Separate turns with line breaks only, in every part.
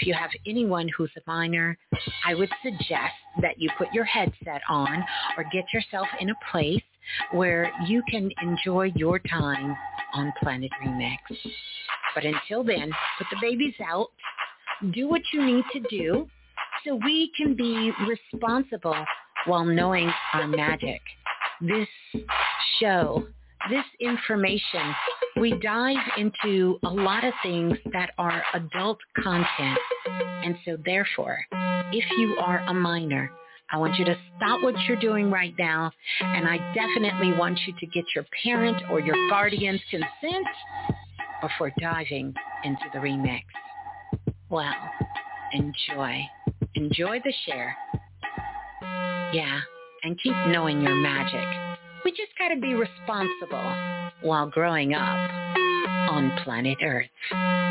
if you have anyone who's a minor, I would suggest that you put your headset on or get yourself in a place where you can enjoy your time on Planet Remix. But until then, put the babies out, do what you need to do so we can be responsible while knowing our magic. This show, this information, we dive into a lot of things that are adult content. And so therefore, if you are a minor, I want you to stop what you're doing right now. And I definitely want you to get your parent or your guardian's consent before diving into the remix. Well, enjoy. Enjoy the share. Yeah, and keep knowing your magic. We just got to be responsible while growing up on planet Earth.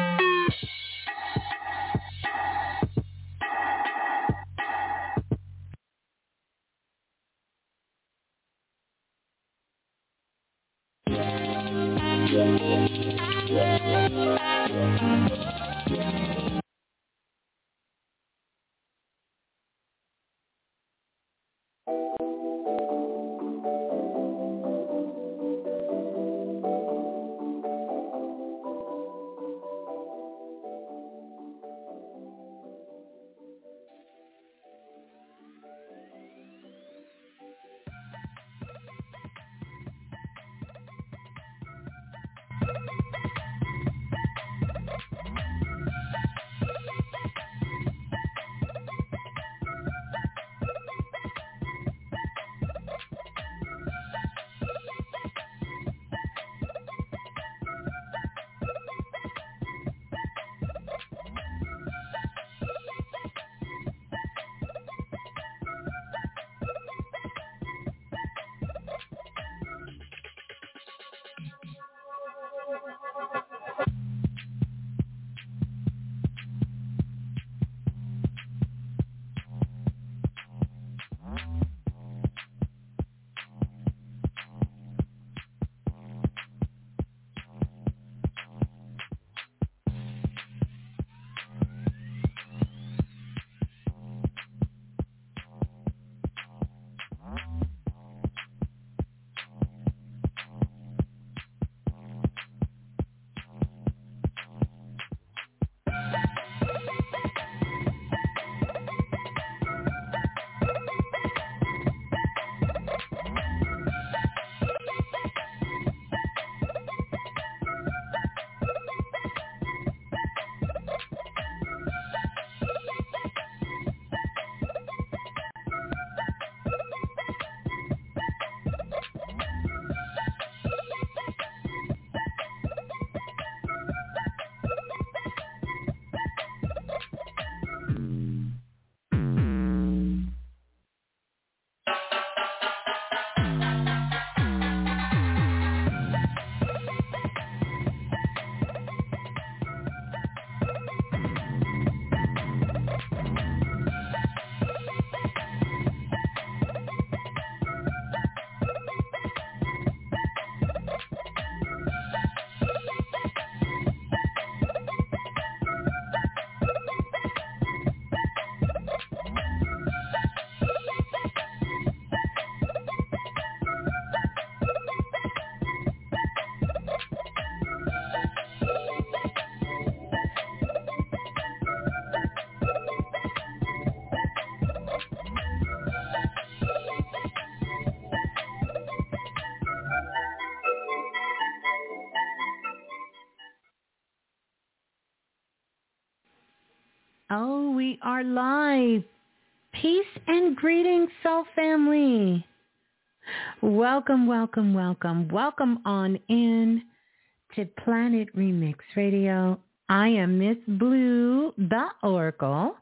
Are live. Peace and greetings, Soul Family. Welcome, welcome, welcome. Welcome on in to Planet Remix Radio. I am Miss Blue, the Oracle.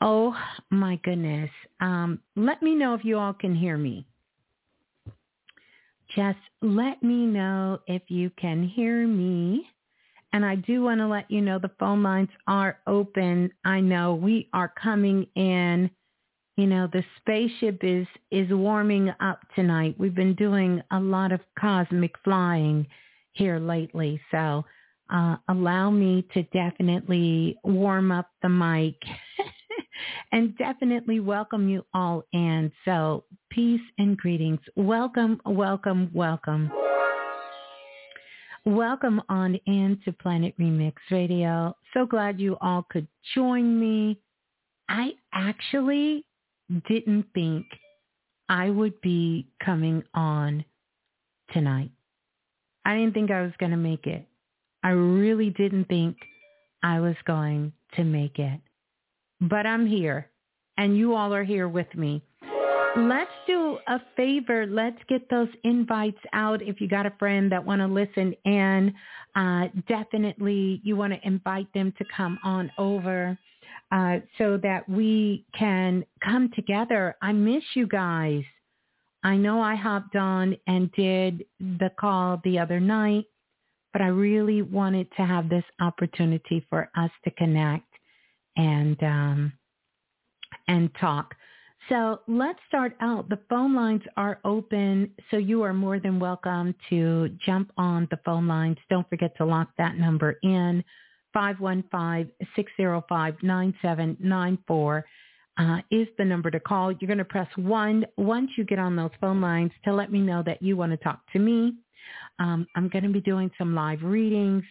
Oh my goodness. Um, let me know if you all can hear me. just let me know if you can hear me. And I do want to let you know the phone lines are open. I know we are coming in. You know, the spaceship is is warming up tonight. We've been doing a lot of cosmic flying here lately. So uh, allow me to definitely warm up the mic and definitely welcome you all in. So peace and greetings. Welcome, welcome, welcome. Welcome on into Planet Remix Radio. So glad you all could join me. I actually didn't think I would be coming on tonight. I didn't think I was going to make it. I really didn't think I was going to make it. But I'm here and you all are here with me. Let's do a favor. Let's get those invites out. If you got a friend that want to listen in, uh, definitely you want to invite them to come on over uh, so that we can come together. I miss you guys. I know I hopped on and did the call the other night but I really wanted to have this opportunity for us to connect and um, and talk. So let's start out. The phone lines are open, so you are more than welcome to jump on the phone lines. Don't forget to lock that number in, 515-605-9794 uh, is the number to call. You're going to press 1 once you get on those phone lines to let me know that you want to talk to me. Um, I'm going to be doing some live readings.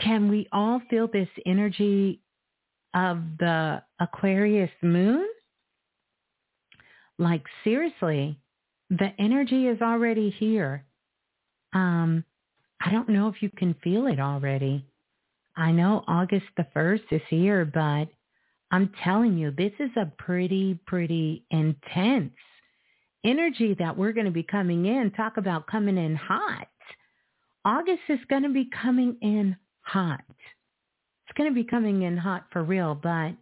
Can we all feel this energy of the Aquarius moon? Like seriously, the energy is already here. Um, I don't know if you can feel it already. I know August the 1st is here, but I'm telling you, this is a pretty, pretty intense energy that we're going to be coming in. Talk about coming in hot. August is going to be coming in hot. It's going to be coming in hot for real, but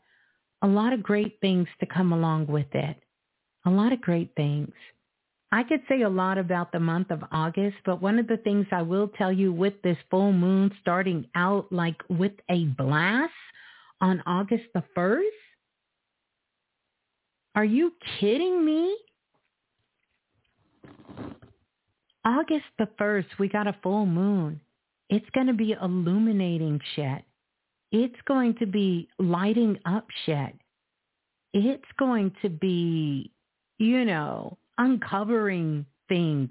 a lot of great things to come along with it. A lot of great things. I could say a lot about the month of August, but one of the things I will tell you with this full moon starting out like with a blast on August the 1st? Are you kidding me? August the 1st, we got a full moon. It's going to be illuminating shit. It's going to be lighting up shit. It's going to be, you know, uncovering things.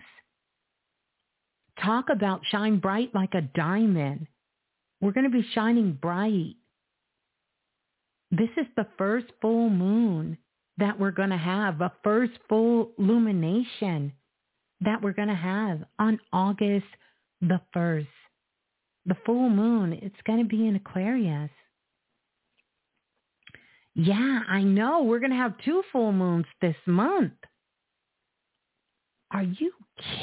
Talk about shine bright like a diamond. We're going to be shining bright. This is the first full moon that we're going to have, a first full lumination that we're going to have on August the 1st. The full moon, it's going to be in Aquarius. Yeah, I know. We're going to have two full moons this month. Are you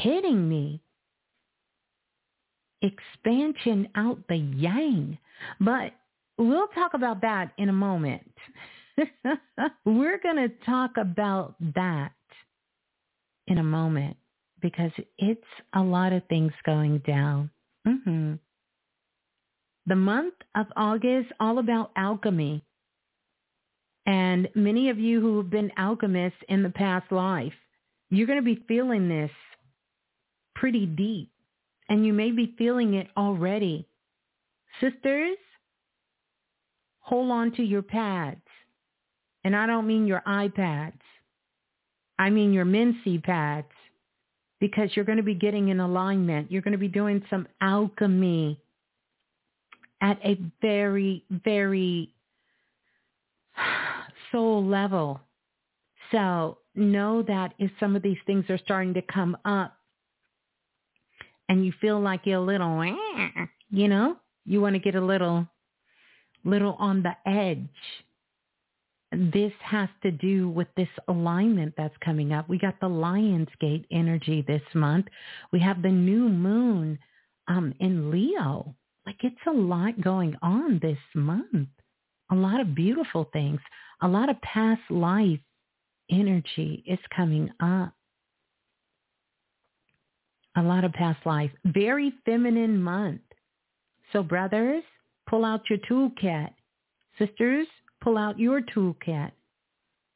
kidding me? Expansion out the yang. But we'll talk about that in a moment. We're going to talk about that in a moment because it's a lot of things going down. Mm-hmm. The month of August, all about alchemy. And many of you who have been alchemists in the past life, you're going to be feeling this pretty deep. And you may be feeling it already. Sisters, hold on to your pads. And I don't mean your iPads. I mean your Mincy pads because you're going to be getting in alignment. You're going to be doing some alchemy at a very, very soul level. So know that if some of these things are starting to come up and you feel like you're a little, you know, you want to get a little little on the edge. This has to do with this alignment that's coming up. We got the Lionsgate energy this month. We have the new moon um, in Leo. Like it's a lot going on this month. A lot of beautiful things. A lot of past life energy is coming up. A lot of past life. Very feminine month. So brothers, pull out your toolkit. Sisters, pull out your toolkit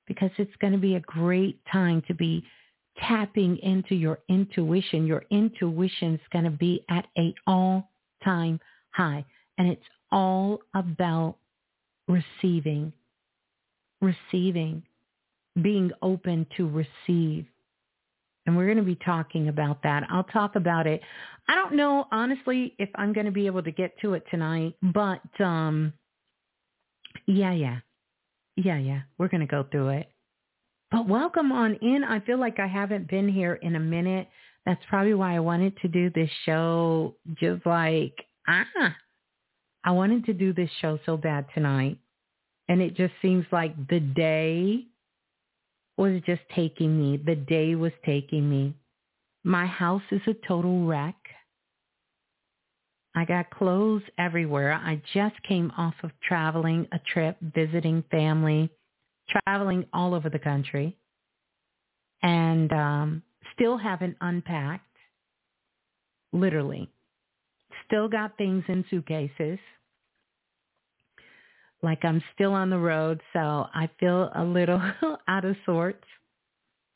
because it's going to be a great time to be tapping into your intuition. Your intuition is going to be at a all-time high. And it's all about receiving, receiving, being open to receive. And we're going to be talking about that. I'll talk about it. I don't know, honestly, if I'm going to be able to get to it tonight, but um, yeah, yeah. Yeah, yeah. We're going to go through it. But welcome on in. I feel like I haven't been here in a minute. That's probably why I wanted to do this show just like, ah, I wanted to do this show so bad tonight. And it just seems like the day was just taking me. The day was taking me. My house is a total wreck. I got clothes everywhere. I just came off of traveling a trip, visiting family, traveling all over the country, and um, still haven't unpacked, literally. Still got things in suitcases. Like I'm still on the road, so I feel a little out of sorts.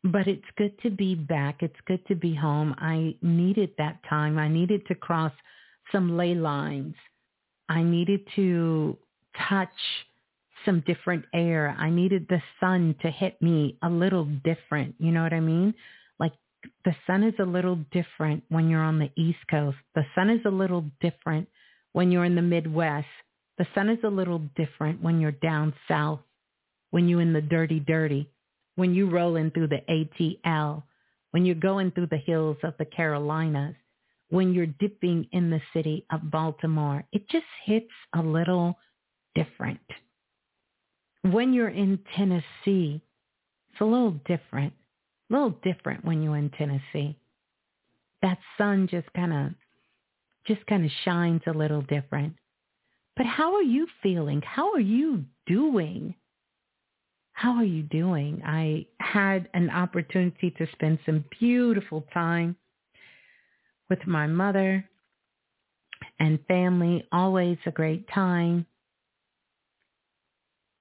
But it's good to be back. It's good to be home. I needed that time. I needed to cross some ley lines. I needed to touch some different air. I needed the sun to hit me a little different. You know what I mean? The sun is a little different when you're on the East Coast. The sun is a little different when you're in the Midwest. The sun is a little different when you're down south, when you're in the dirty, dirty, when you're rolling through the ATL, when you're going through the hills of the Carolinas when you're dipping in the city of Baltimore. It just hits a little different. When you're in Tennessee, it's a little different. A little different when you're in Tennessee. That sun just kind of just kind of shines a little different. But how are you feeling? How are you doing? How are you doing? I had an opportunity to spend some beautiful time with my mother and family. Always a great time.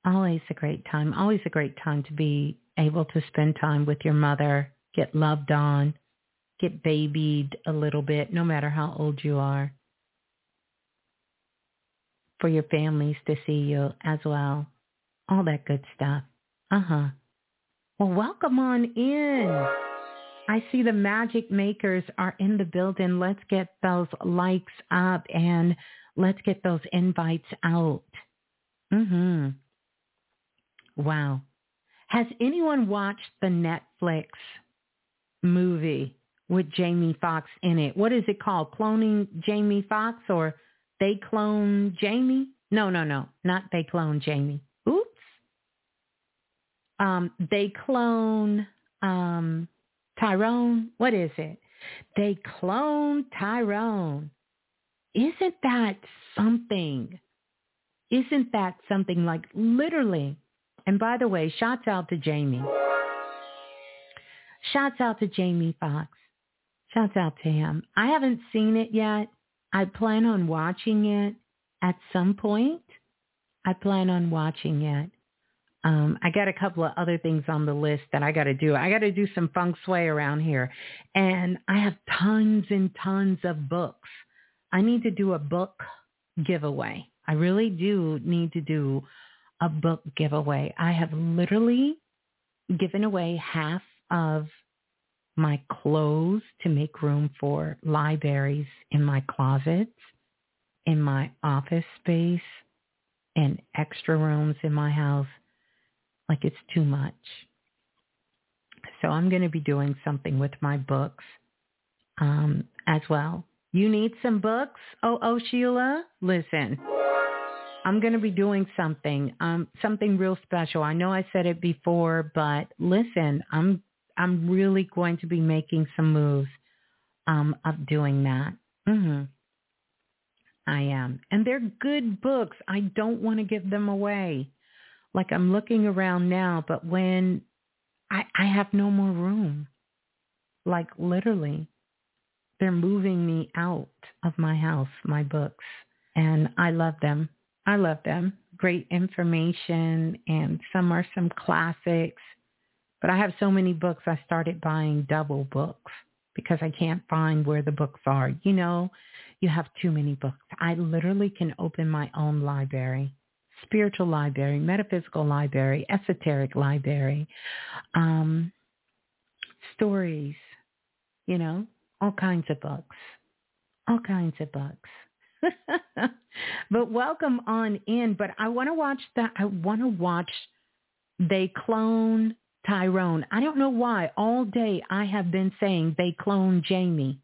Always a great time. Always a great time to be able to spend time with your mother, get loved on, get babied a little bit, no matter how old you are. For your families to see you as well. All that good stuff. Uh-huh. Well, welcome on in. I see the magic makers are in the building. Let's get those likes up and let's get those invites out. Mhm. Wow. Has anyone watched the Netflix movie with Jamie Foxx in it? What is it called? Cloning Jamie Foxx or They Clone Jamie? No, no, no. Not They Clone Jamie. Oops. Um, they clone um Tyrone, what is it? They clone Tyrone. Isn't that something? Isn't that something like literally? And by the way, shouts out to Jamie. Shouts out to Jamie Foxx. Shouts out to him. I haven't seen it yet. I plan on watching it at some point. I plan on watching it. Um, I got a couple of other things on the list that I got to do. I got to do some feng shui around here. And I have tons and tons of books. I need to do a book giveaway. I really do need to do a book giveaway. I have literally given away half of my clothes to make room for libraries in my closets, in my office space, and extra rooms in my house like it's too much. So I'm going to be doing something with my books um, as well. You need some books? Oh, oh, Sheila, listen. I'm going to be doing something, um, something real special. I know I said it before, but listen, I'm I'm really going to be making some moves um, of doing that. Mm-hmm. I am, and they're good books. I don't want to give them away like I'm looking around now, but when I, I have no more room, like literally, they're moving me out of my house, my books, and I love them. I love them. Great information, and some are some classics. But I have so many books, I started buying double books because I can't find where the books are. You know, you have too many books. I literally can open my own library, spiritual library, metaphysical library, esoteric library, um, stories, you know, all kinds of books, all kinds of books. but welcome on in. But I want to watch that. I want to watch they clone Tyrone. I don't know why. All day I have been saying they clone Jamie.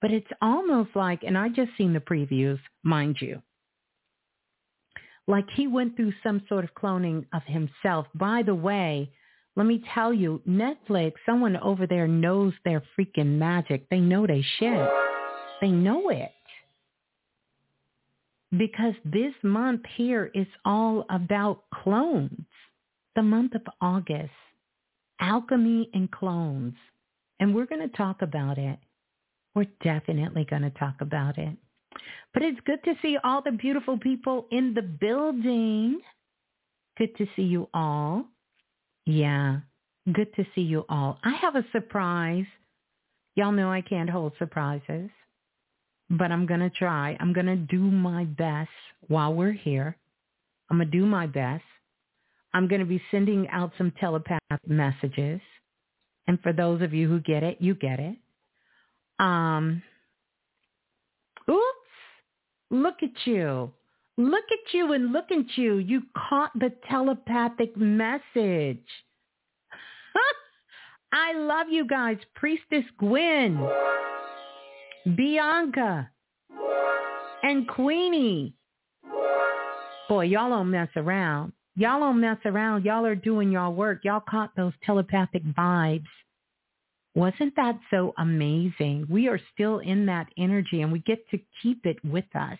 But it's almost like, and I just seen the previews, mind you, like he went through some sort of cloning of himself. By the way, let me tell you, Netflix, someone over there knows their freaking magic. They know they shit. They know it. Because this month here is all about clones. The month of August. Alchemy and clones. And we're going to talk about it. We're definitely going to talk about it. But it's good to see all the beautiful people in the building. Good to see you all. Yeah, good to see you all. I have a surprise. Y'all know I can't hold surprises, but I'm going to try. I'm going to do my best while we're here. I'm going to do my best. I'm going to be sending out some telepath messages. And for those of you who get it, you get it. Um, oops, look at you. Look at you and look at you. You caught the telepathic message. I love you guys. Priestess Gwen, Bianca, and Queenie. Boy, y'all don't mess around. Y'all don't mess around. Y'all are doing y'all work. Y'all caught those telepathic vibes. Wasn't that so amazing? We are still in that energy and we get to keep it with us.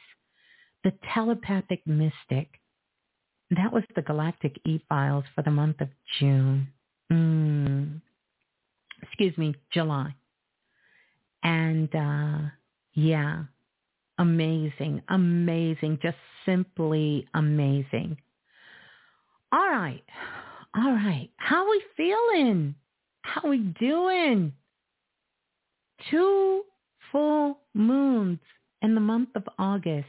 The telepathic mystic. That was the galactic e-files for the month of June. Mm. Excuse me, July. And uh, yeah, amazing, amazing, just simply amazing. All right, all right. How we feeling? How we doing? Two full moons in the month of August.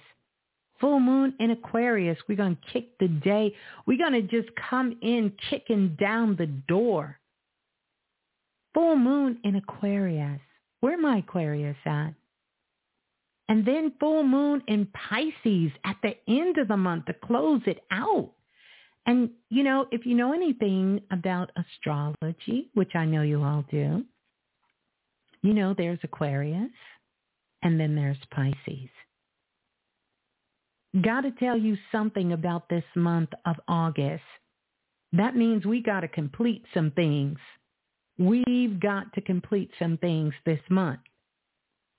Full moon in Aquarius. We're going to kick the day. We're going to just come in kicking down the door. Full moon in Aquarius. Where my Aquarius at? And then full moon in Pisces at the end of the month to close it out. And, you know, if you know anything about astrology, which I know you all do, you know there's Aquarius and then there's Pisces. Got to tell you something about this month of August. That means we got to complete some things. We've got to complete some things this month.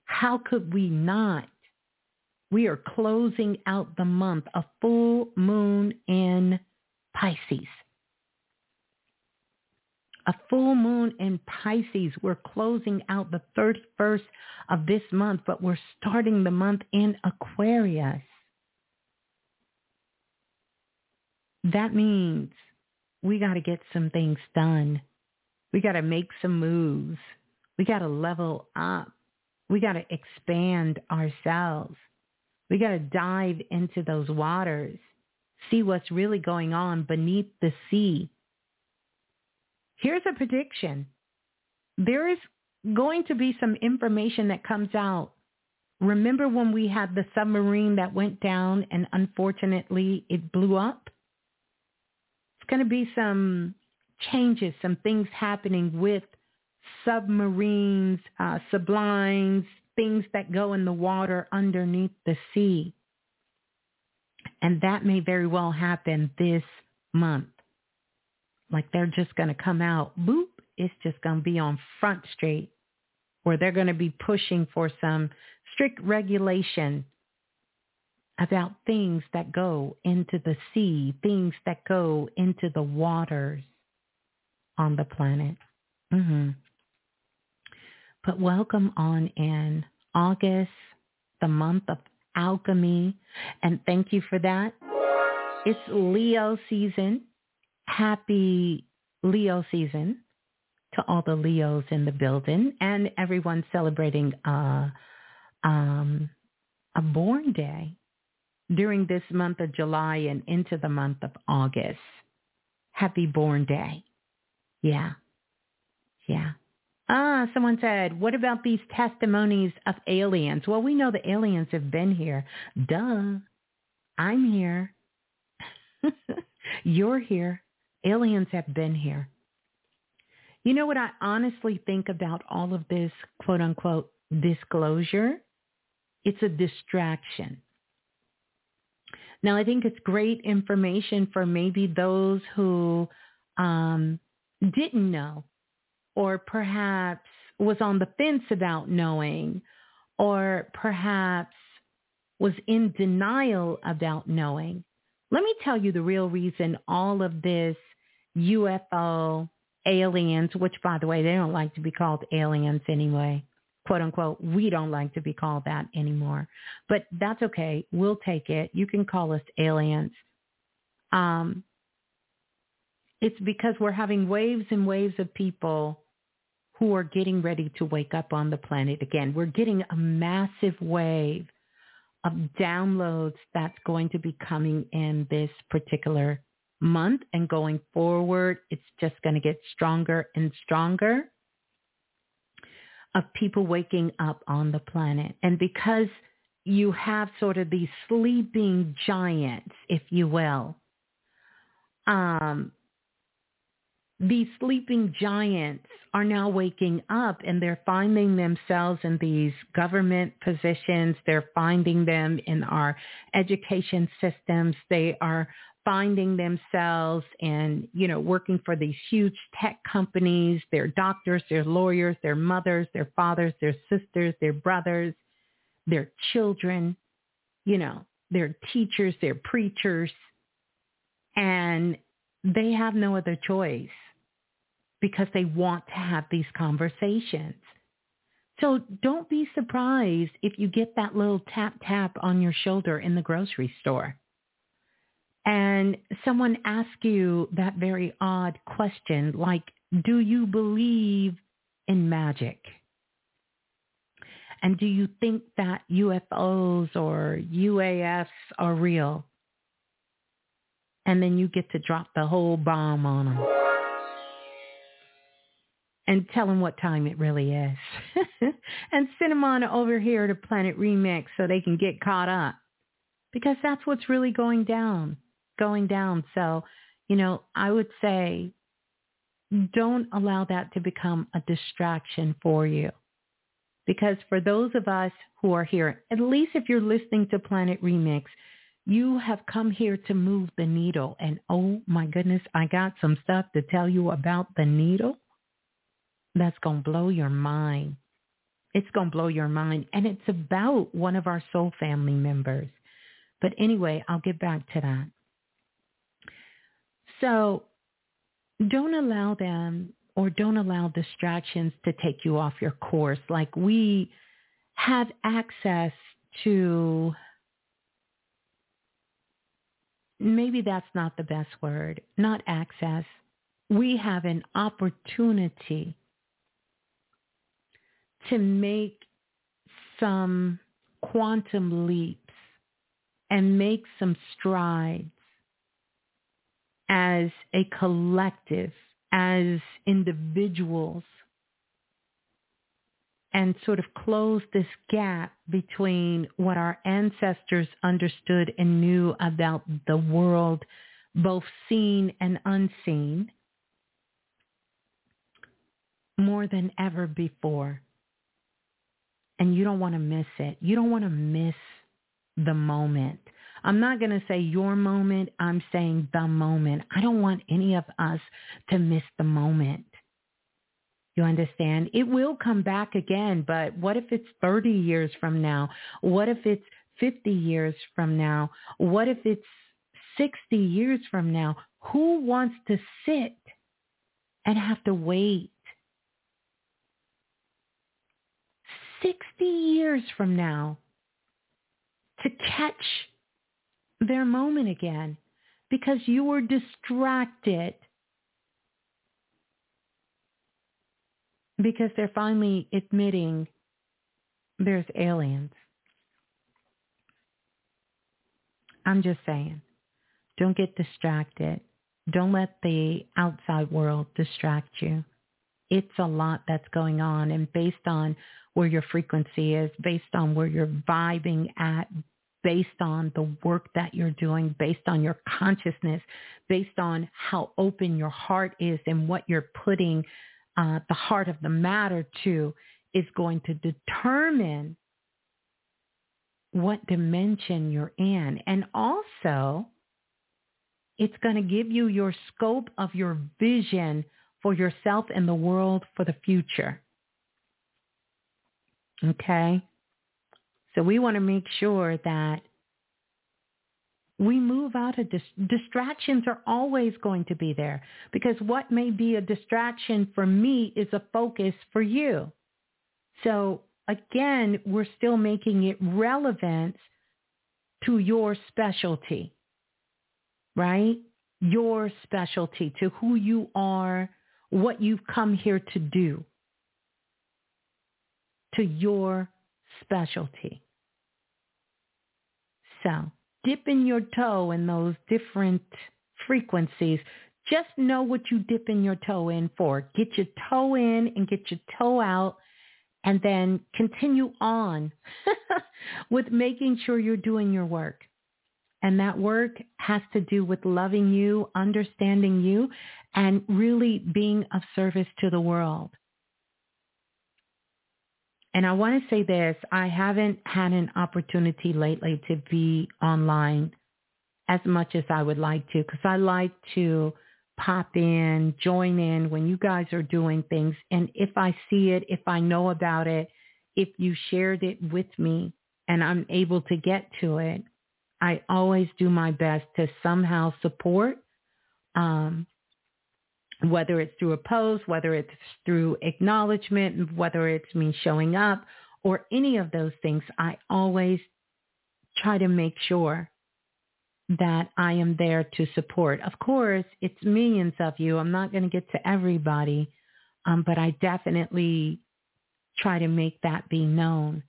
How could we not? We are closing out the month, a full moon in Pisces. A full moon in Pisces. We're closing out the 31st of this month, but we're starting the month in Aquarius. That means we got to get some things done. We got to make some moves. We got to level up. We got to expand ourselves. We got to dive into those waters see what's really going on beneath the sea. Here's a prediction. There is going to be some information that comes out. Remember when we had the submarine that went down and unfortunately it blew up? It's going to be some changes, some things happening with submarines, uh, things that go in the water underneath the sea. And that may very well happen this month. Like they're just going to come out, boop, it's just going to be on Front Street where they're going to be pushing for some strict regulation about things that go into the sea, things that go into the waters on the planet. Mm-hmm. But welcome on in August, the month of alchemy. And thank you for that. It's Leo season. Happy Leo season to all the Leos in the building and everyone celebrating uh, um, a born day during this month of July and into the month of August. Happy born day. Yeah. Yeah. Ah, someone said, what about these testimonies of aliens? Well, we know the aliens have been here. Duh. I'm here. You're here. Aliens have been here. You know what I honestly think about all of this quote unquote disclosure? It's a distraction. Now, I think it's great information for maybe those who um, didn't know or perhaps was on the fence about knowing or perhaps was in denial about knowing. Let me tell you the real reason all of this UFO aliens, which by the way, they don't like to be called aliens anyway, quote unquote. We don't like to be called that anymore, but that's okay. We'll take it. You can call us aliens. Um, it's because we're having waves and waves of people who are getting ready to wake up on the planet again. We're getting a massive wave of downloads that's going to be coming in this particular month and going forward, it's just going to get stronger and stronger of people waking up on the planet. And because you have sort of these sleeping giants, if you will, um, these sleeping giants are now waking up and they're finding themselves in these government positions. They're finding them in our education systems. They are finding themselves and, you know, working for these huge tech companies, their doctors, their lawyers, their mothers, their fathers, their sisters, their brothers, their children, you know, their teachers, their preachers, and they have no other choice because they want to have these conversations. So don't be surprised if you get that little tap tap on your shoulder in the grocery store and someone asks you that very odd question like, do you believe in magic? And do you think that UFOs or UAPs are real? And then you get to drop the whole bomb on them and tell them what time it really is. and send them on over here to Planet Remix so they can get caught up. Because that's what's really going down going down. So, you know, I would say don't allow that to become a distraction for you. Because for those of us who are here, at least if you're listening to Planet Remix, you have come here to move the needle. And oh my goodness, I got some stuff to tell you about the needle that's going to blow your mind. It's going to blow your mind. And it's about one of our soul family members. But anyway, I'll get back to that. So don't allow them or don't allow distractions to take you off your course. Like we have access to, maybe that's not the best word, not access. We have an opportunity to make some quantum leaps and make some strides as a collective, as individuals, and sort of close this gap between what our ancestors understood and knew about the world, both seen and unseen, more than ever before. And you don't want to miss it. You don't want to miss the moment. I'm not going to say your moment. I'm saying the moment. I don't want any of us to miss the moment. You understand? It will come back again, but what if it's 30 years from now? What if it's 50 years from now? What if it's 60 years from now? Who wants to sit and have to wait 60 years from now to catch their moment again because you were distracted because they're finally admitting there's aliens. I'm just saying, don't get distracted. Don't let the outside world distract you. It's a lot that's going on. And based on where your frequency is, based on where you're vibing at, based on the work that you're doing, based on your consciousness, based on how open your heart is and what you're putting uh, the heart of the matter to, is going to determine what dimension you're in. And also, it's going to give you your scope of your vision for yourself and the world for the future. Okay? So we want to make sure that we move out of dis- distractions are always going to be there because what may be a distraction for me is a focus for you. So again, we're still making it relevant to your specialty, right? Your specialty, to who you are, what you've come here to do, to your specialty. So dipping your toe in those different frequencies, just know what you dip in your toe in for. Get your toe in and get your toe out and then continue on with making sure you're doing your work. And that work has to do with loving you, understanding you, and really being of service to the world. And I want to say this, I haven't had an opportunity lately to be online as much as I would like to because I like to pop in, join in when you guys are doing things. And if I see it, if I know about it, if you shared it with me and I'm able to get to it, I always do my best to somehow support, um, whether it's through a post, whether it's through acknowledgement, whether it's me showing up or any of those things. I always try to make sure that I am there to support. Of course, it's millions of you. I'm not going to get to everybody, um, but I definitely try to make that be known.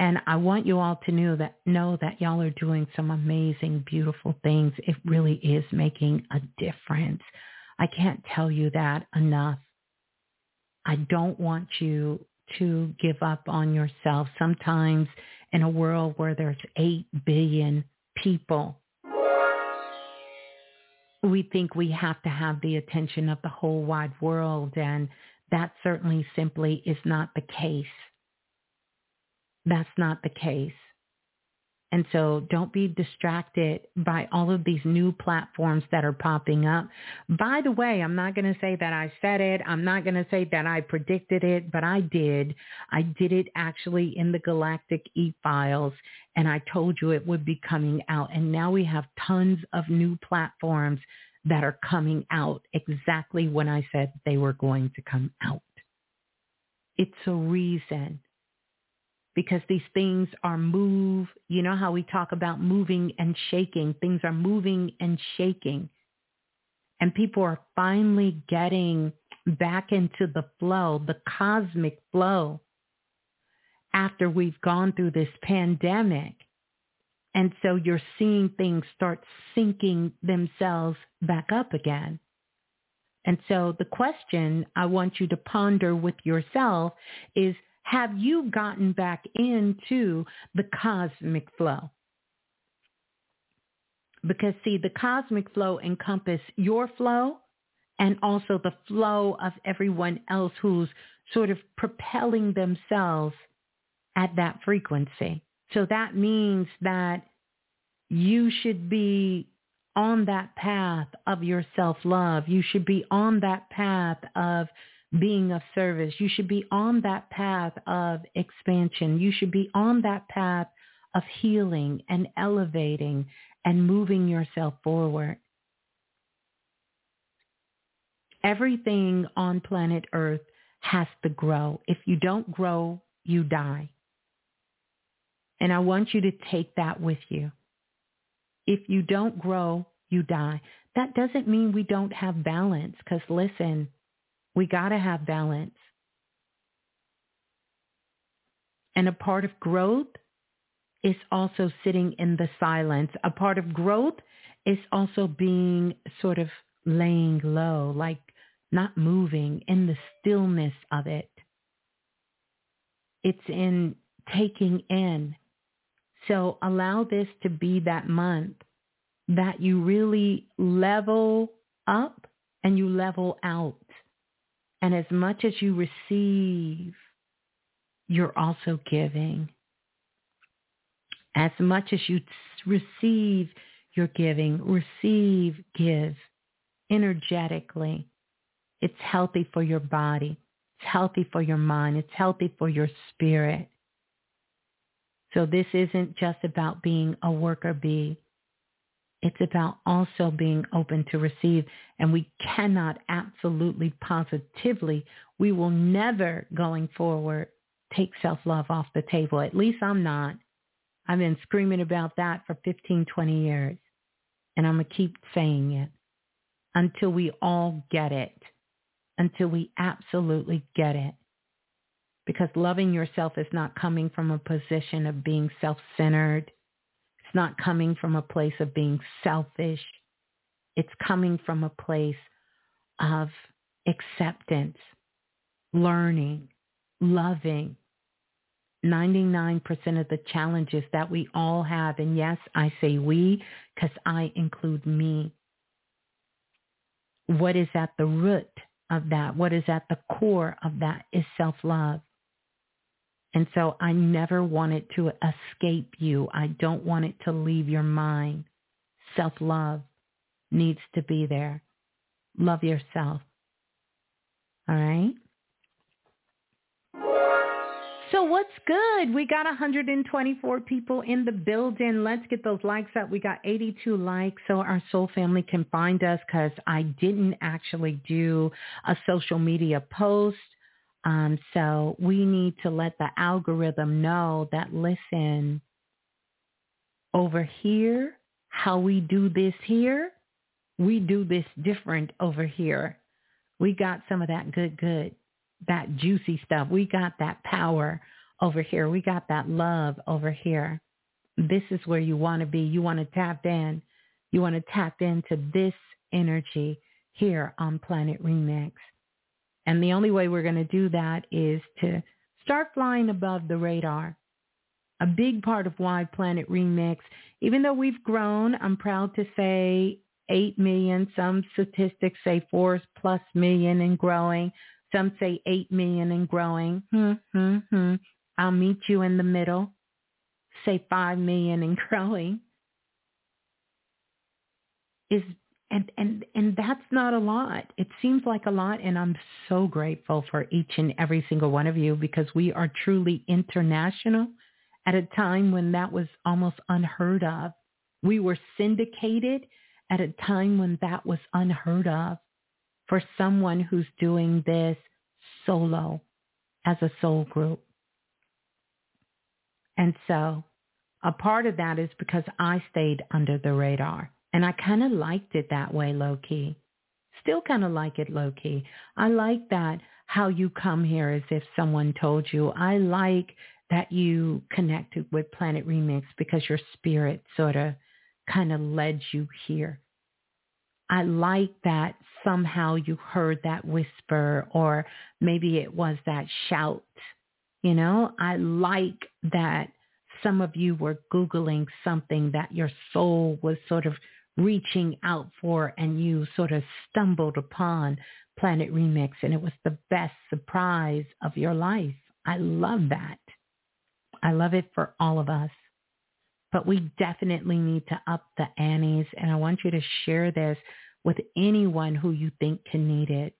And I want you all to know that know that y'all are doing some amazing, beautiful things. It really is making a difference. I can't tell you that enough. I don't want you to give up on yourself. Sometimes in a world where there's 8 billion people, we think we have to have the attention of the whole wide world, and that certainly simply is not the case. That's not the case. And so don't be distracted by all of these new platforms that are popping up. By the way, I'm not going to say that I said it. I'm not going to say that I predicted it, but I did. I did it actually in the Galactic E-Files and I told you it would be coming out. And now we have tons of new platforms that are coming out exactly when I said they were going to come out. It's a reason because these things are move. You know how we talk about moving and shaking. Things are moving and shaking. And people are finally getting back into the flow, the cosmic flow after we've gone through this pandemic. And so you're seeing things start syncing themselves back up again. And so the question I want you to ponder with yourself is, have you gotten back into the cosmic flow? Because see, the cosmic flow encompass your flow and also the flow of everyone else who's sort of propelling themselves at that frequency. So that means that you should be on that path of your self-love. You should be on that path of being of service. You should be on that path of expansion. You should be on that path of healing and elevating and moving yourself forward. Everything on planet Earth has to grow. If you don't grow, you die. And I want you to take that with you. If you don't grow, you die. That doesn't mean we don't have balance because listen, we got to have balance. And a part of growth is also sitting in the silence. A part of growth is also being sort of laying low, like not moving in the stillness of it. It's in taking in. So allow this to be that month that you really level up and you level out. And as much as you receive, you're also giving. As much as you receive, you're giving. Receive, give energetically. It's healthy for your body. It's healthy for your mind. It's healthy for your spirit. So this isn't just about being a worker bee. It's about also being open to receive. And we cannot absolutely positively, we will never going forward take self-love off the table. At least I'm not. I've been screaming about that for 15, 20 years. And I'm going to keep saying it until we all get it, until we absolutely get it. Because loving yourself is not coming from a position of being self-centered. It's not coming from a place of being selfish. It's coming from a place of acceptance, learning, loving, 99% of the challenges that we all have, and yes, I say we because I include me. What is at the root of that? What is at the core of that is self-love. And so I never want it to escape you. I don't want it to leave your mind. Self-love needs to be there. Love yourself. All right? So what's good? We got 124 people in the building. Let's get those likes up. We got 82 likes so our soul family can find us because I didn't actually do a social media post. Um, so we need to let the algorithm know that, listen, over here, how we do this here, we do this different over here. We got some of that good, good that juicy stuff. We got that power over here. We got that love over here. This is where you want to be. You want to tap in. You want to tap into this energy here on Planet Remix. And the only way we're going to do that is to start flying above the radar. A big part of why Planet Remix, even though we've grown, I'm proud to say 8 million, some statistics say 4 plus million and growing. Some say 8 million and growing. Hmm, hmm, hmm. I'll meet you in the middle. Say 5 million and growing. Is and and and that's not a lot. It seems like a lot and I'm so grateful for each and every single one of you because we are truly international at a time when that was almost unheard of. We were syndicated at a time when that was unheard of for someone who's doing this solo as a soul group. And so a part of that is because I stayed under the radar and I kind of liked it that way low key. Still kind of like it low key. I like that how you come here as if someone told you. I like that you connected with Planet Remix because your spirit sort of kind of led you here. I like that somehow you heard that whisper or maybe it was that shout. You know, I like that some of you were Googling something that your soul was sort of reaching out for and you sort of stumbled upon Planet Remix and it was the best surprise of your life. I love that. I love it for all of us. But we definitely need to up the annies. And I want you to share this with anyone who you think can need it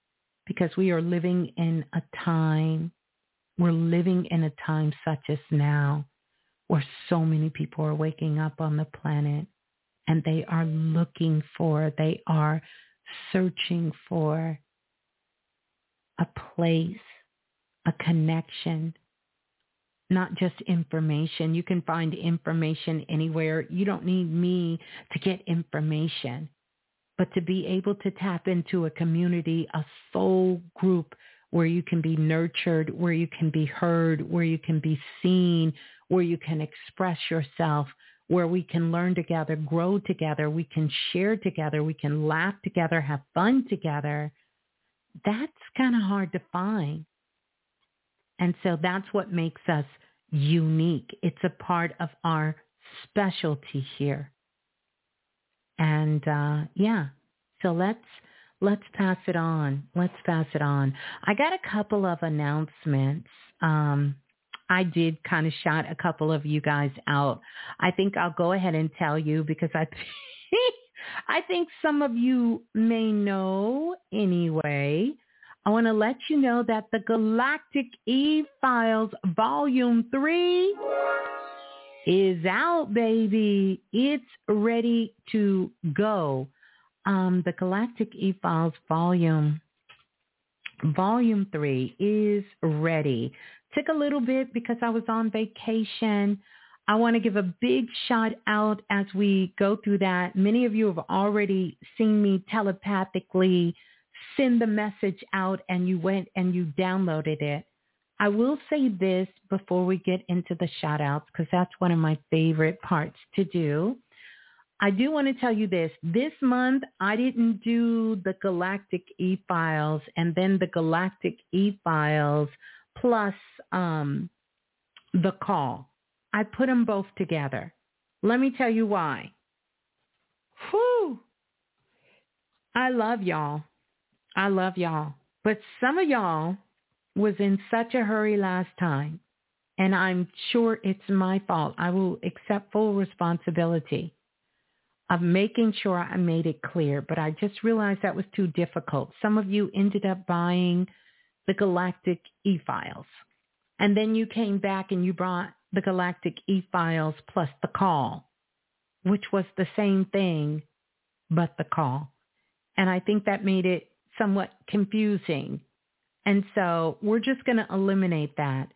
because we are living in a time, we're living in a time such as now where so many people are waking up on the planet and they are looking for, they are searching for a place a connection, not just information. You can find information anywhere. You don't need me to get information, but to be able to tap into a community, a soul group where you can be nurtured, where you can be heard, where you can be seen, where you can express yourself, where we can learn together, grow together, we can share together, we can laugh together, have fun together. That's kind of hard to find. And so that's what makes us unique. It's a part of our specialty here. And uh, yeah, so let's let's pass it on. Let's pass it on. I got a couple of announcements. Um, I did kind of shout a couple of you guys out. I think I'll go ahead and tell you because I I think some of you may know anyway. I want to let you know that the Galactic E-Files Volume 3 is out, baby. It's ready to go. Um, the Galactic E-Files Volume Volume 3 is ready. Took a little bit because I was on vacation. I want to give a big shout out as we go through that. Many of you have already seen me telepathically send the message out and you went and you downloaded it. I will say this before we get into the shout outs because that's one of my favorite parts to do. I do want to tell you this. This month, I didn't do the Galactic E-Files and then the Galactic E-Files plus um, the call. I put them both together. Let me tell you why. Whew. I love y'all. I love y'all. But some of y'all was in such a hurry last time, and I'm sure it's my fault. I will accept full responsibility of making sure I made it clear, but I just realized that was too difficult. Some of you ended up buying the Galactic E-Files. And then you came back and you brought the Galactic E-Files plus the call, which was the same thing, but the call. And I think that made it somewhat confusing. And so we're just going to eliminate that.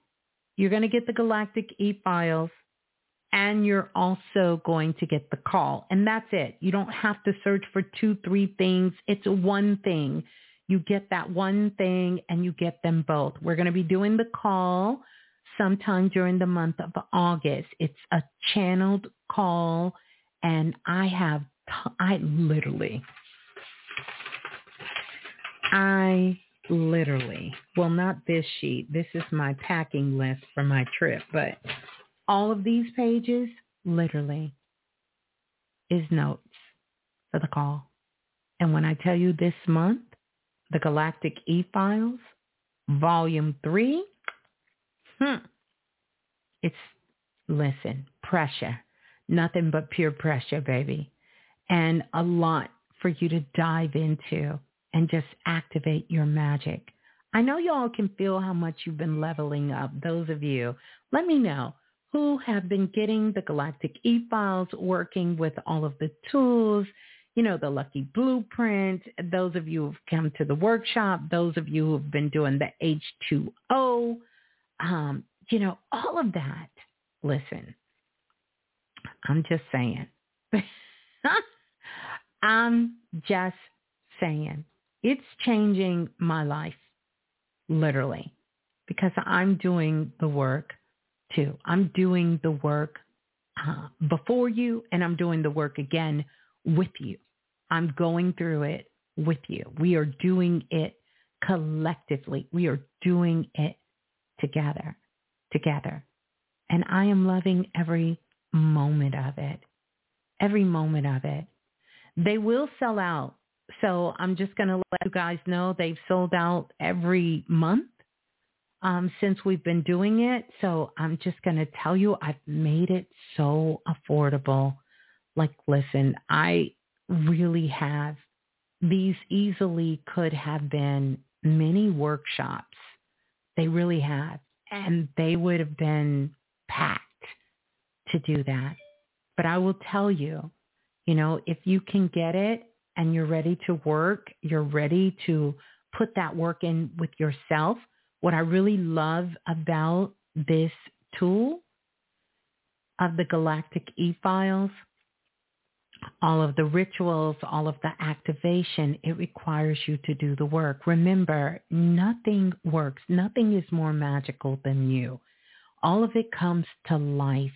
You're going to get the Galactic E-Files and you're also going to get the call. And that's it. You don't have to search for two, three things. It's one thing. You get that one thing and you get them both. We're going to be doing the call sometime during the month of August. It's a channeled call and I have, t- I literally, I literally, well, not this sheet. This is my packing list for my trip, but all of these pages literally is notes for the call. And when I tell you this month, the Galactic E-Files, Volume 3, hmm, it's, listen, pressure. Nothing but pure pressure, baby. And a lot for you to dive into and just activate your magic. I know y'all can feel how much you've been leveling up. Those of you, let me know who have been getting the Galactic E-Files, working with all of the tools, you know, the Lucky Blueprint, those of you who've come to the workshop, those of you who've been doing the H2O, um, you know, all of that. Listen, I'm just saying. I'm just saying. It's changing my life, literally, because I'm doing the work too. I'm doing the work uh, before you and I'm doing the work again with you. I'm going through it with you. We are doing it collectively. We are doing it together, together. And I am loving every moment of it, every moment of it. They will sell out so I'm just going to let you guys know they've sold out every month um, since we've been doing it. So I'm just going to tell you I've made it so affordable. Like, listen, I really have. These easily could have been many workshops. They really have. And they would have been packed to do that. But I will tell you, you know, if you can get it and you're ready to work, you're ready to put that work in with yourself, what I really love about this tool of the Galactic E-Files, all of the rituals, all of the activation, it requires you to do the work. Remember, nothing works. Nothing is more magical than you. All of it comes to life.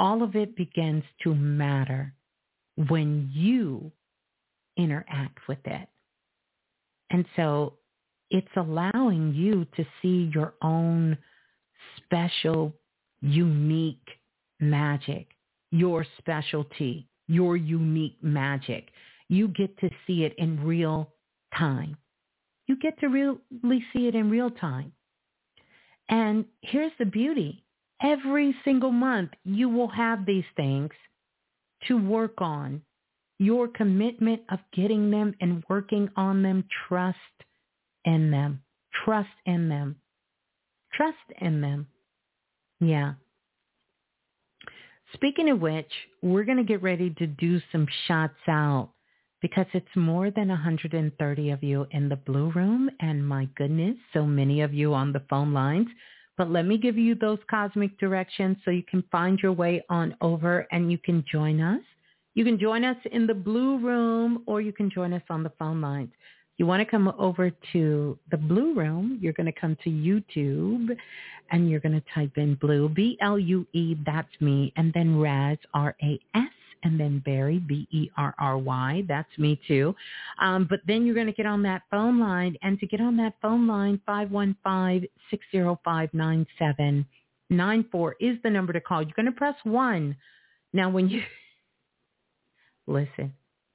All of it begins to matter when you interact with it. And so it's allowing you to see your own special, unique magic, your specialty, your unique magic. You get to see it in real time. You get to really see it in real time. And here's the beauty. Every single month, you will have these things to work on. Your commitment of getting them and working on them, trust in them. Trust in them. Trust in them. Yeah. Speaking of which, we're going to get ready to do some shots out because it's more than 130 of you in the blue room. And my goodness, so many of you on the phone lines. But let me give you those cosmic directions so you can find your way on over and you can join us. You can join us in the blue room or you can join us on the phone lines you want to come over to the Blue Room, you're going to come to YouTube and you're going to type in Blue, B-L-U-E, that's me, and then Ras, R-A-S, and then Berry, B-E-R-R-Y, that's me too. Um, but then you're going to get on that phone line, and to get on that phone line, 515-605-9794 is the number to call. You're going to press 1. Now, when you, listen,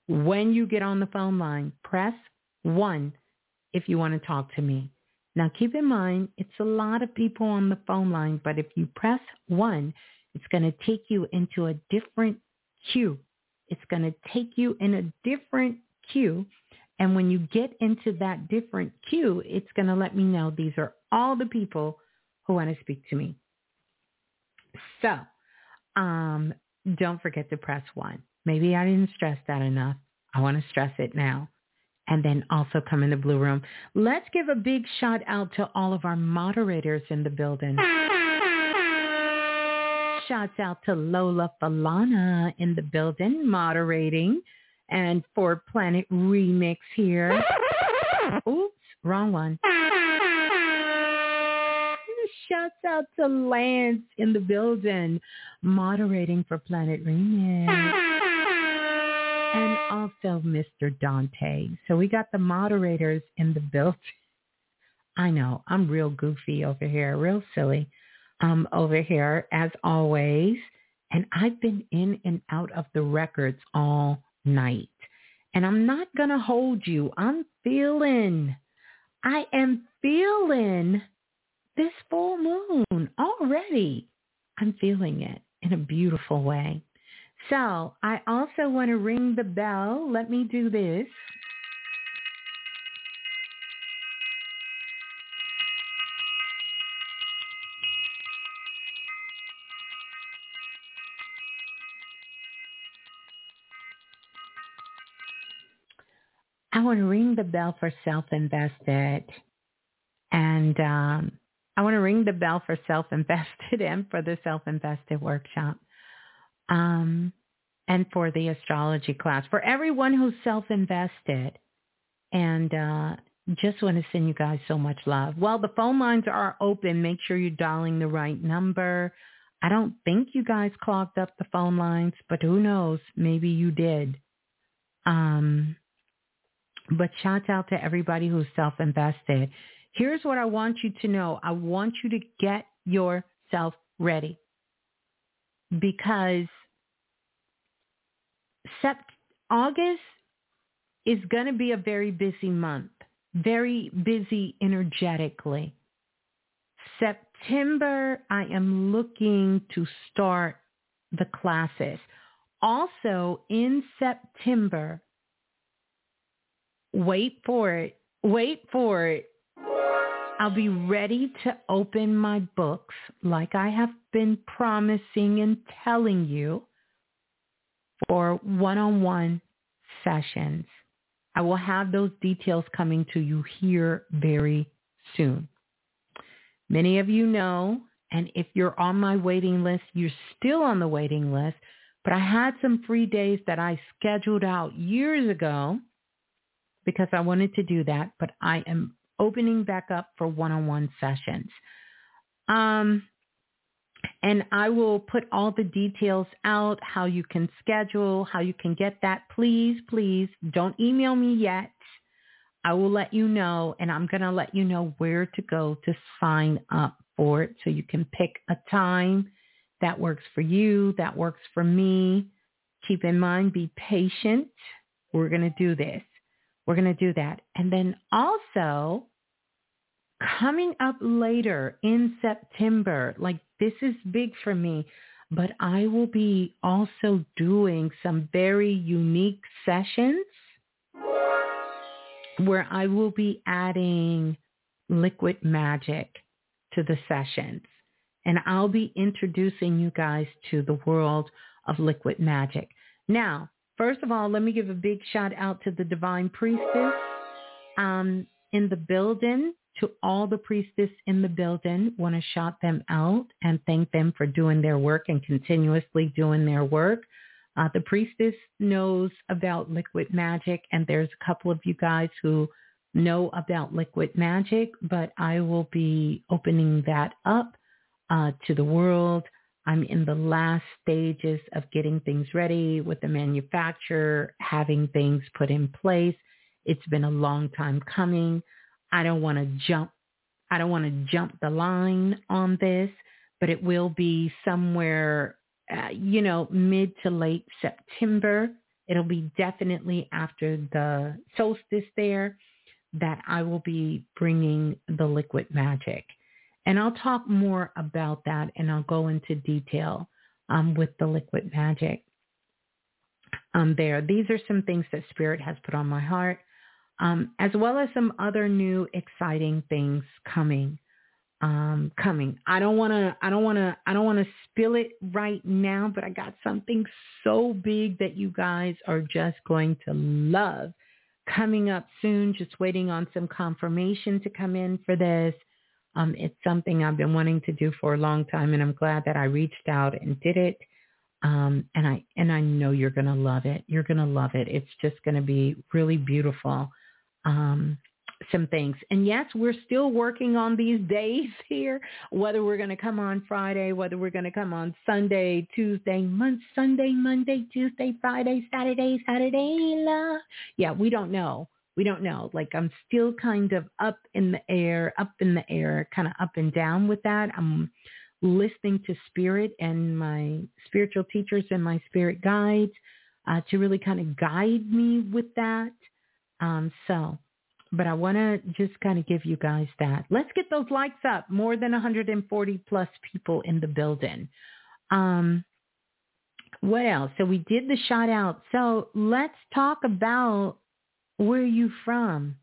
when you get on the phone line, press one, if you want to talk to me. Now keep in mind, it's a lot of people on the phone line, but if you press one, it's going to take you into a different queue. It's going to take you in a different queue. And when you get into that different queue, it's going to let me know these are all the people who want to speak to me. So um, don't forget to press one. Maybe I didn't stress that enough. I want to stress it now and then also come in the blue room. Let's give a big shout out to all of our moderators in the building. Shouts out to Lola Falana in the building moderating and for Planet Remix here. Oops, wrong one. Shouts out to Lance in the building moderating for Planet Remix and also Mr. Dante. So we got the moderators in the building. I know I'm real goofy over here, real silly um, over here as always. And I've been in and out of the records all night. And I'm not going to hold you. I'm feeling, I am feeling this full moon already. I'm feeling it in a beautiful way. So I also want to ring the bell. Let me do this. I want to ring the bell for self-invested. And um, I want to ring the bell for self-invested and for the self-invested workshop um, and for the astrology class. For everyone who's self-invested and uh, just want to send you guys so much love. Well, the phone lines are open. Make sure you're dialing the right number. I don't think you guys clogged up the phone lines, but who knows? Maybe you did. Um, but shout out to everybody who's self-invested. Here's what I want you to know. I want you to get yourself ready because sept- August is going to be a very busy month, very busy energetically. September, I am looking to start the classes. Also in September, wait for it, wait for it, I'll be ready to open my books like I have been promising and telling you for one-on-one sessions. I will have those details coming to you here very soon. Many of you know, and if you're on my waiting list, you're still on the waiting list. But I had some free days that I scheduled out years ago because I wanted to do that. But I am opening back up for one-on-one sessions. Um, and I will put all the details out, how you can schedule, how you can get that. Please, please don't email me yet. I will let you know, and I'm going to let you know where to go to sign up for it so you can pick a time that works for you, that works for me. Keep in mind, be patient. We're going to do this. We're going to do that. And then also, coming up later in September, like this is big for me, but I will be also doing some very unique sessions where I will be adding liquid magic to the sessions. And I'll be introducing you guys to the world of liquid magic. Now, first of all, let me give a big shout out to the Divine Priestess um, in the building, to all the priestess in the building. Want to shout them out and thank them for doing their work and continuously doing their work. Uh, the priestess knows about liquid magic, and there's a couple of you guys who know about liquid magic, but I will be opening that up uh, to the world. I'm in the last stages of getting things ready with the manufacturer, having things put in place. It's been a long time coming. I don't want to jump. I don't want to jump the line on this, but it will be somewhere uh, you know, mid to late September. It'll be definitely after the solstice there that I will be bringing the liquid magic. And I'll talk more about that and I'll go into detail um, with the liquid magic um, there. These are some things that Spirit has put on my heart, um, as well as some other new exciting things coming um, coming. I don't want to, I don't want to, I don't want to spill it right now, but I got something so big that you guys are just going to love coming up soon. Just waiting on some confirmation to come in for this. Um, it's something I've been wanting to do for a long time, and I'm glad that I reached out and did it. Um, and I and I know you're gonna love it. You're gonna love it. It's just gonna be really beautiful. Um, some things. And yes, we're still working on these days here, whether we're going to come on Friday, whether we're going to come on Sunday, Tuesday, month, Sunday, Monday, Tuesday, Friday, Saturday, Saturday. La. Yeah, we don't know. We don't know. Like I'm still kind of up in the air, up in the air, kind of up and down with that. I'm listening to spirit and my spiritual teachers and my spirit guides uh, to really kind of guide me with that. Um, so but I want to just kind of give you guys that. Let's get those likes up. More than 140 plus people in the building. Um, what else? So we did the shout out. So let's talk about where are you from.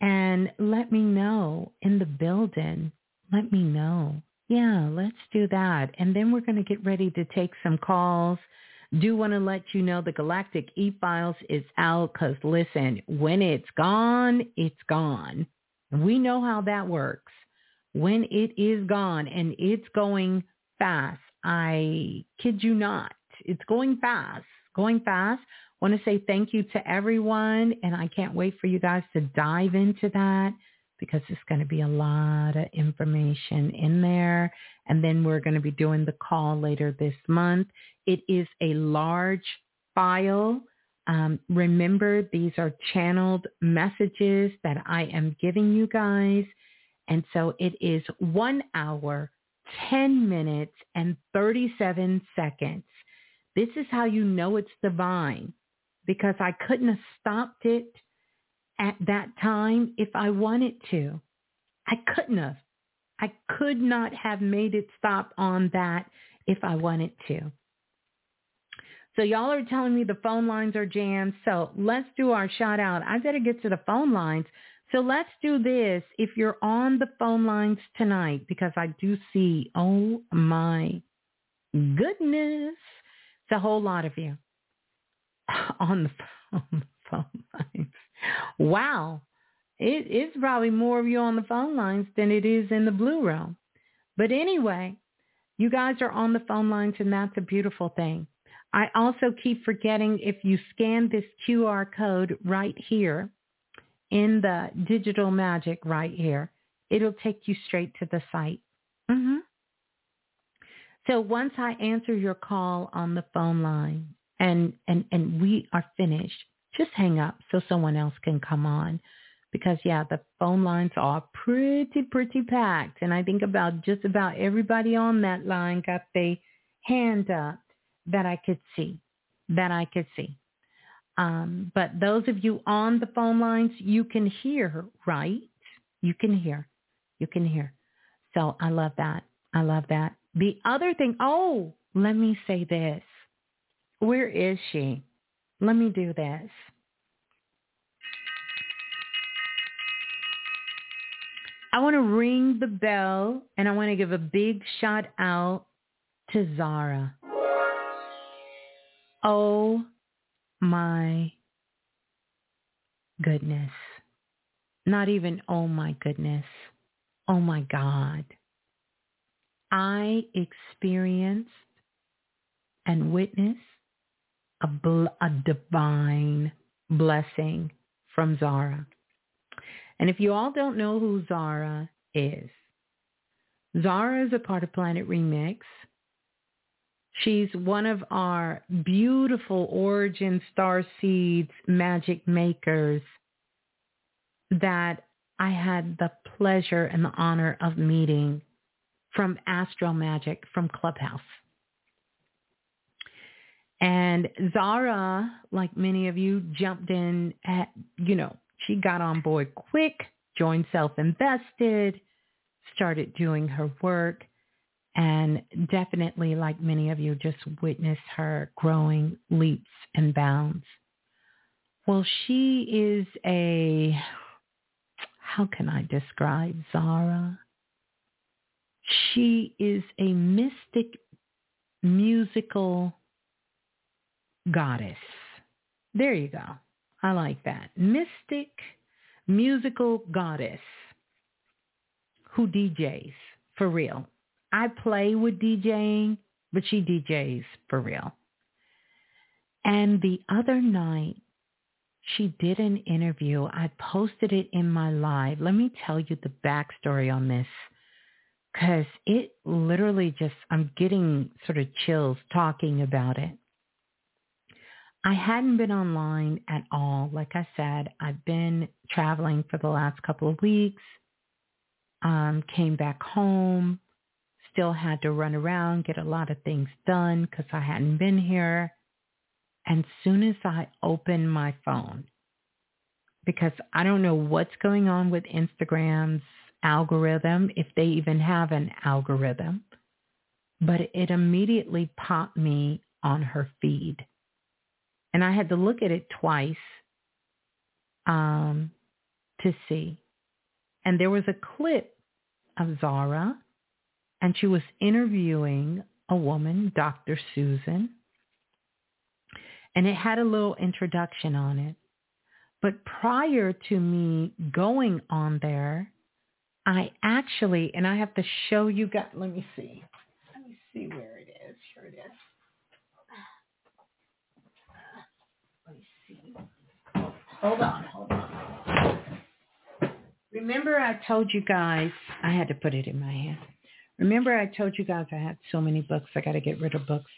And let me know in the building. Let me know. Yeah, let's do that. And then we're going to get ready to take some calls do want to let you know the Galactic E-Files is out because listen, when it's gone, it's gone. We know how that works. When it is gone and it's going fast, I kid you not, it's going fast, going fast. Want to say thank you to everyone and I can't wait for you guys to dive into that because there's going to be a lot of information in there. And then we're going to be doing the call later this month. It is a large file. Um, remember, these are channeled messages that I am giving you guys. And so it is one hour, 10 minutes, and 37 seconds. This is how you know it's divine because I couldn't have stopped it at that time if I wanted to. I couldn't have. I could not have made it stop on that if I wanted to. So y'all are telling me the phone lines are jammed. So let's do our shout out. I better get to the phone lines. So let's do this. If you're on the phone lines tonight, because I do see, oh my goodness, it's a whole lot of you on the phone, phone lines. Wow.
it's probably more of you on the phone lines than it is in the blue room. But anyway, you guys are on the phone lines and that's a beautiful thing. I also keep forgetting if you scan this QR code right here in the digital magic right here, it'll take you straight to the site. Mm-hmm. So once I answer your call on the phone line and, and, and we are finished, just hang up so someone else can come on. Because yeah, the phone lines are pretty, pretty packed. And I think about just about everybody on that line got their hand up that I could see, that I could see. Um, but those of you on the phone lines, you can hear, right? You can hear. You can hear. So I love that. I love that. The other thing, oh, let me say this. Where is she? Let me do this. I want to ring the bell and I want to give a big shout out to Zara. Oh my goodness. Not even oh my goodness. Oh my God. I experienced and witnessed a, bl- a divine blessing from Zara. And if you all don't know who Zara is, Zara is a part of Planet Remix. She's one of our beautiful Origin Star Seeds magic makers that I had the pleasure and the honor of meeting from Astro Magic from Clubhouse. And Zara, like many of you, jumped in at, you know, she got on board quick, joined Self-Invested, started doing her work and definitely, like many of you, just witnessed her growing leaps and bounds. Well, she is a, how can I describe Zara? She is a mystic musical goddess. There you go. I like that. Mystic musical goddess who DJs for real. I play with DJing, but she DJs for real. And the other night, she did an interview. I posted it in my live. Let me tell you the backstory on this because it literally just, I'm getting sort of chills talking about it. I hadn't been online at all. Like I said, I've been traveling for the last couple of weeks, um, came back home, still had to run around, get a lot of things done because I hadn't been here. And soon as I opened my phone, because I don't know what's going on with Instagram's algorithm, if they even have an algorithm, but it immediately popped me on her feed. And I had to look at it twice um, to see. And there was a clip of Zara and she was interviewing a woman, Dr. Susan, and it had a little introduction on it. But prior to me going on there, I actually, and I have to show you guys, let me see. Let me see where it is. Here it is. Let me see. Hold on, hold on. Remember I told you guys, I had to put it in my hand. Remember I told you guys I had so many books. I got to get rid of books.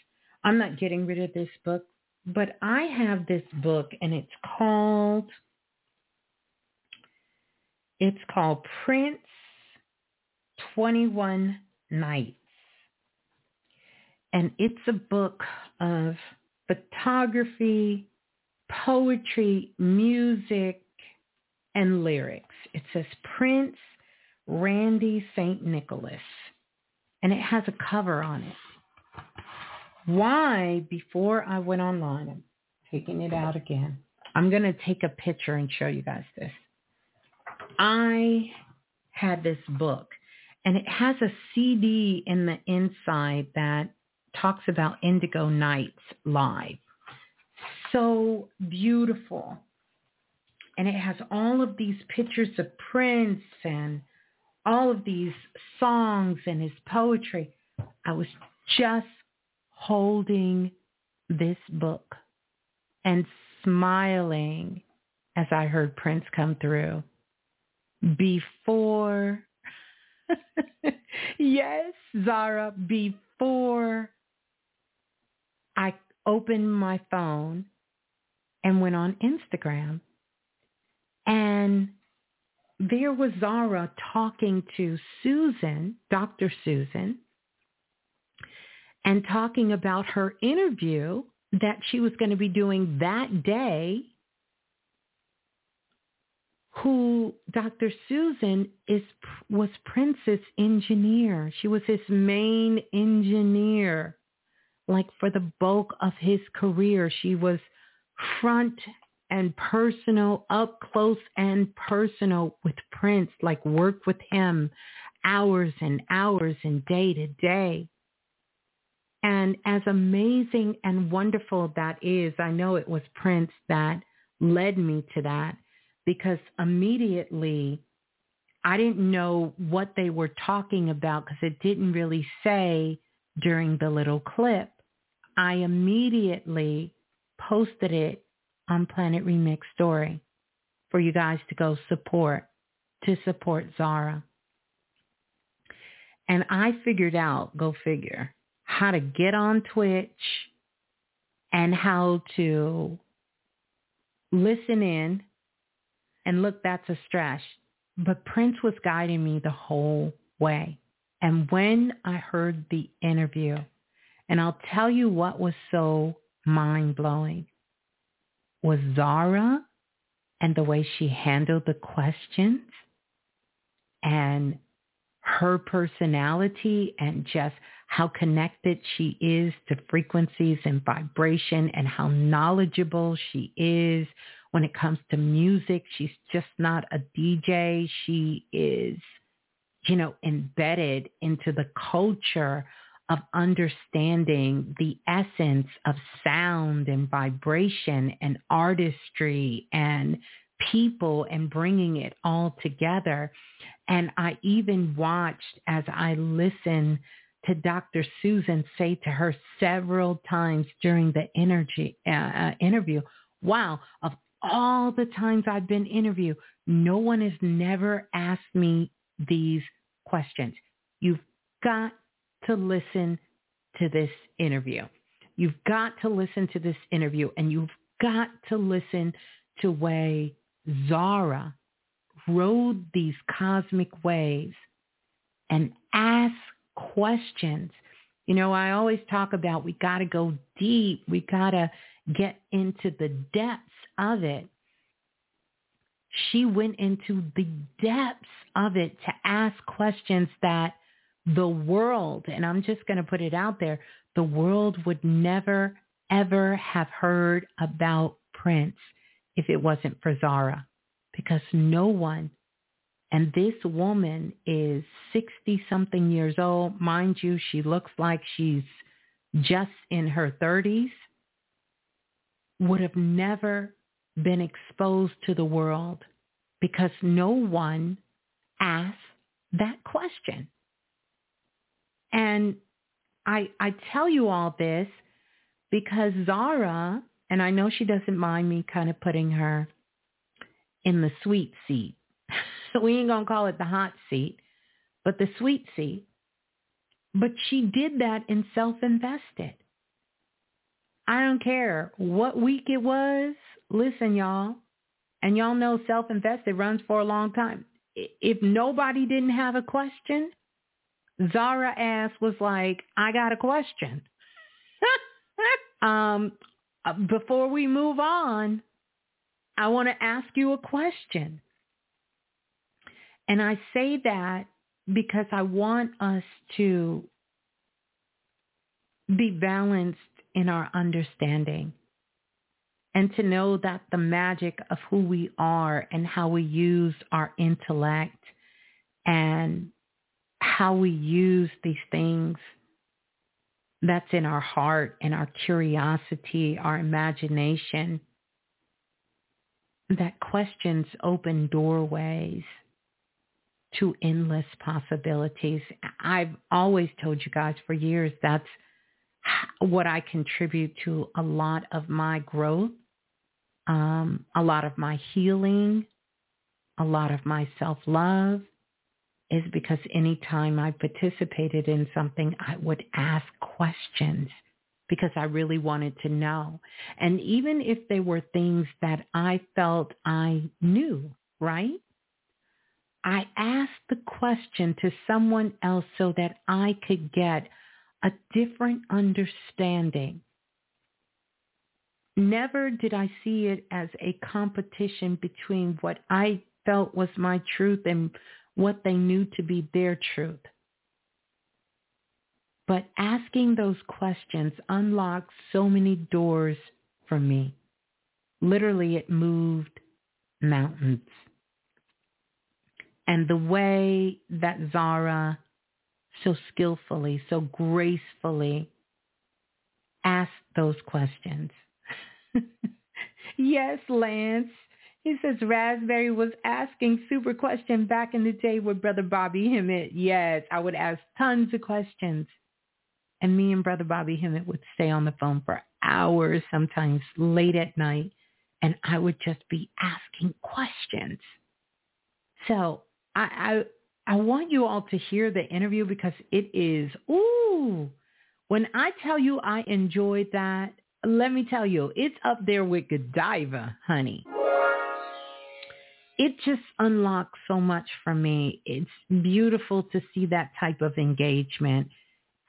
I'm not getting rid of this book, but I have this book and it's called, it's called Prince 21 Nights. And it's a book of photography, poetry, music, and lyrics. It says Prince Randee St. Nicholas and it has a cover on it. Why, before I went online, I'm taking it out again. I'm going to take a picture and show you guys this. I had this book and it has a CD in the inside that talks about Indigo Nights live. So beautiful. and it has all of these pictures of Prince and all of these songs and his poetry. I was just holding this book and smiling as I heard Prince come through before, yes, Zara, before I opened my phone and went on Instagram and there was Zara talking to Susan, Dr. Susan, and talking about her interview that she was going to be doing that day who Dr. Susan is was Prince's engineer. She was his main engineer. Like for the bulk of his career, she was front and personal, up close and personal with Prince, like work with him hours and hours and day to day. And as amazing and wonderful that is, I know it was Prince that led me to that because immediately I didn't know what they were talking about because it didn't really say during the little clip. I immediately posted it on Planet Remix Story for you guys to go support, to support Zara. And I figured out, go figure, how to get on Twitch and how to listen in. And look, that's a stretch. But Prince was guiding me the whole way. And when I heard the interview, and I'll tell you what was so mind-blowing was Zara and the way she handled the questions and her personality and just how connected she is to frequencies and vibration and how knowledgeable she is when it comes to music. She's just not a DJ. She is, you know, embedded into the culture of understanding the essence of sound and vibration and artistry and people and bringing it all together. And I even watched as I listened to Dr. Susan say to her several times during the energy, uh, uh, interview, wow, of all the times I've been interviewed, no one has never asked me these questions. You've got to listen to this interview. You've got to listen to this interview and you've got to listen to way Zara rode these cosmic waves and ask questions. You know, I always talk about we got to go deep. We got to get into the depths of it. She went into the depths of it to ask questions that the world, and I'm just going to put it out there, the world would never, ever have heard about Prince if it wasn't for Zara because no one, and this woman is 60 something years old. Mind you, she looks like she's just in her 30s, would have never been exposed to the world because no one asked that question. And I, I tell you all this because Zara, and I know she doesn't mind me kind of putting her in the sweet seat. So we ain't going to call it the hot seat, but the sweet seat. But she did that in self-invested. I don't care what week it was. Listen, y'all, and y'all know self-invested runs for a long time. If nobody didn't have a question, Zara ass was like, I got a question. um, before we move on, I want to ask you a question. And I say that because I want us to be balanced in our understanding and to know that the magic of who we are and how we use our intellect and how we use these things that's in our heart and our curiosity, our imagination that questions open doorways to endless possibilities. I've always told you guys for years that's what I contribute to a lot of my growth, um, a lot of my healing, a lot of my self-love is because anytime I participated in something, I would ask questions because I really wanted to know. And even if they were things that I felt I knew, right? I asked the question to someone else so that I could get a different understanding. Never did I see it as a competition between what I felt was my truth and what they knew to be their truth. But asking those questions unlocked so many doors for me. Literally, it moved mountains. And the way that Zara so skillfully, so gracefully asked those questions. yes, Lance. He says Raspberry was asking super question back in the day with Brother Bobby Hemmitt. Yes, I would ask tons of questions. And me and Brother Bobby Hemmitt would stay on the phone for hours, sometimes late at night, and I would just be asking questions. So I, I, I want you all to hear the interview because it is, ooh, when I tell you I enjoyed that, let me tell you, it's up there with Godiva, honey. It just unlocks so much for me. It's beautiful to see that type of engagement.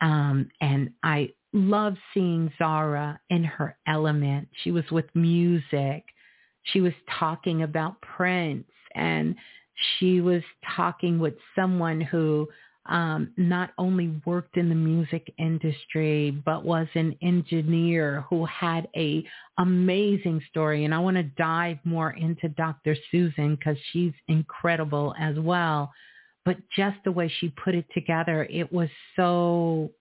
Um, and I love seeing Zara in her element. She was with music. She was talking about Prince and she was talking with someone who um, not only worked in the music industry, but was an engineer who had a amazing story. And I want to dive more into Dr. Susan because she's incredible as well. But just the way she put it together, it was so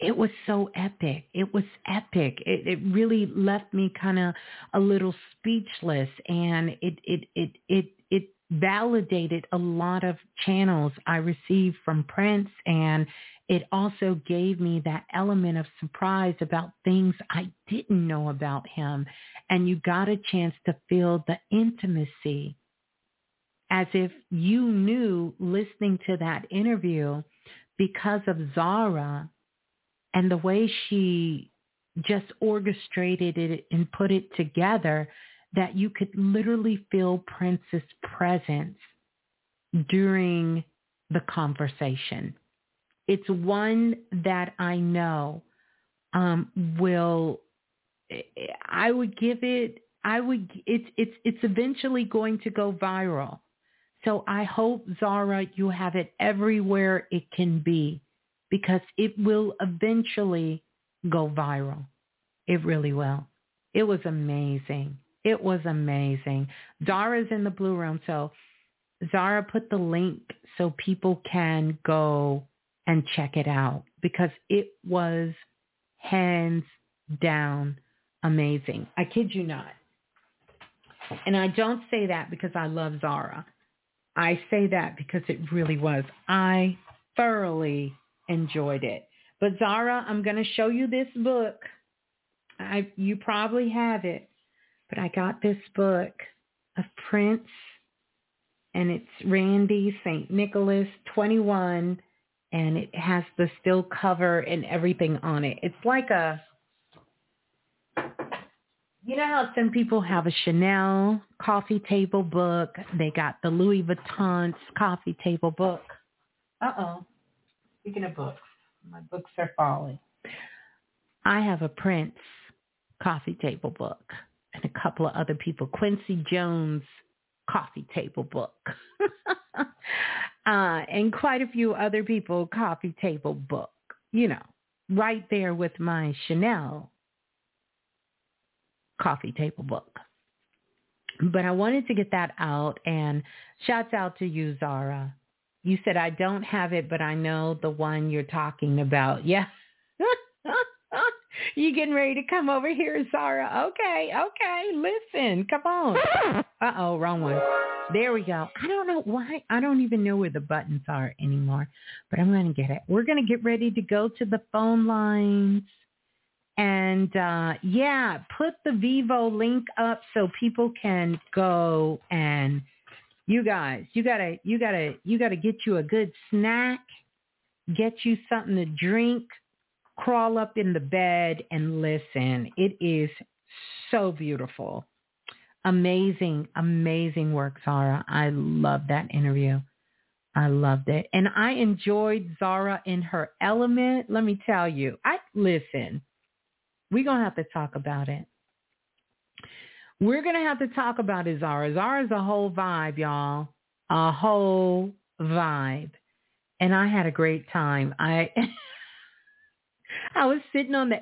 it was so epic. It was epic. It, it really left me kind of a little speechless, and it it it it it validated a lot of channels I received from Prince, and it also gave me that element of surprise about things I didn't know about him, and you got a chance to feel the intimacy, as if you knew listening to that interview because of Zara and the way she just orchestrated it and put it together that you could literally feel Prince's presence during the conversation. It's one that I know um, will, I would give it, I would, it's, it's, it's eventually going to go viral. So I hope, Zara, you have it everywhere it can be because it will eventually go viral. It really will. It was amazing. It was amazing. Zara's in the blue room. So Zara put the link so people can go and check it out because it was hands down amazing. I kid you not. And I don't say that because I love Zara. I say that because it really was. I thoroughly enjoyed it. But Zara, I'm going to show you this book. I you probably have it, but I got this book of Prince, and it's Randee St. Nicholas 21, and it has the still cover and everything on it. It's like a you know how some people have a Chanel coffee table book? They got the Louis Vuitton's coffee table book. Uh-oh. Speaking of books, my books are falling. I have a Prince coffee table book and a couple of other people. Quincy Jones coffee table book. uh, and quite a few other people coffee table book. You know, right there with my Chanel coffee table book. But I wanted to get that out and shouts out to you, Zara. You said I don't have it, but I know the one you're talking about. Yeah. You getting ready to come over here, Zara? Okay, okay. Listen, come on. Uh-oh, wrong one. There we go. I don't know why. I don't even know where the buttons are anymore, but I'm going to get it. We're going to get ready to go to the phone lines. And uh, yeah, put the Vivo link up so people can go and you guys, you gotta, you gotta, you gotta get you a good snack, get you something to drink, crawl up in the bed and listen. It is so beautiful. Amazing, amazing work, Zara. I love that interview. I loved it. And I enjoyed Zara in her element. Let me tell you, I listen, we're going to have to talk about it. We're going to have to talk about it, Zara. Zara's a whole vibe, y'all. A whole vibe. And I had a great time. I I was sitting on the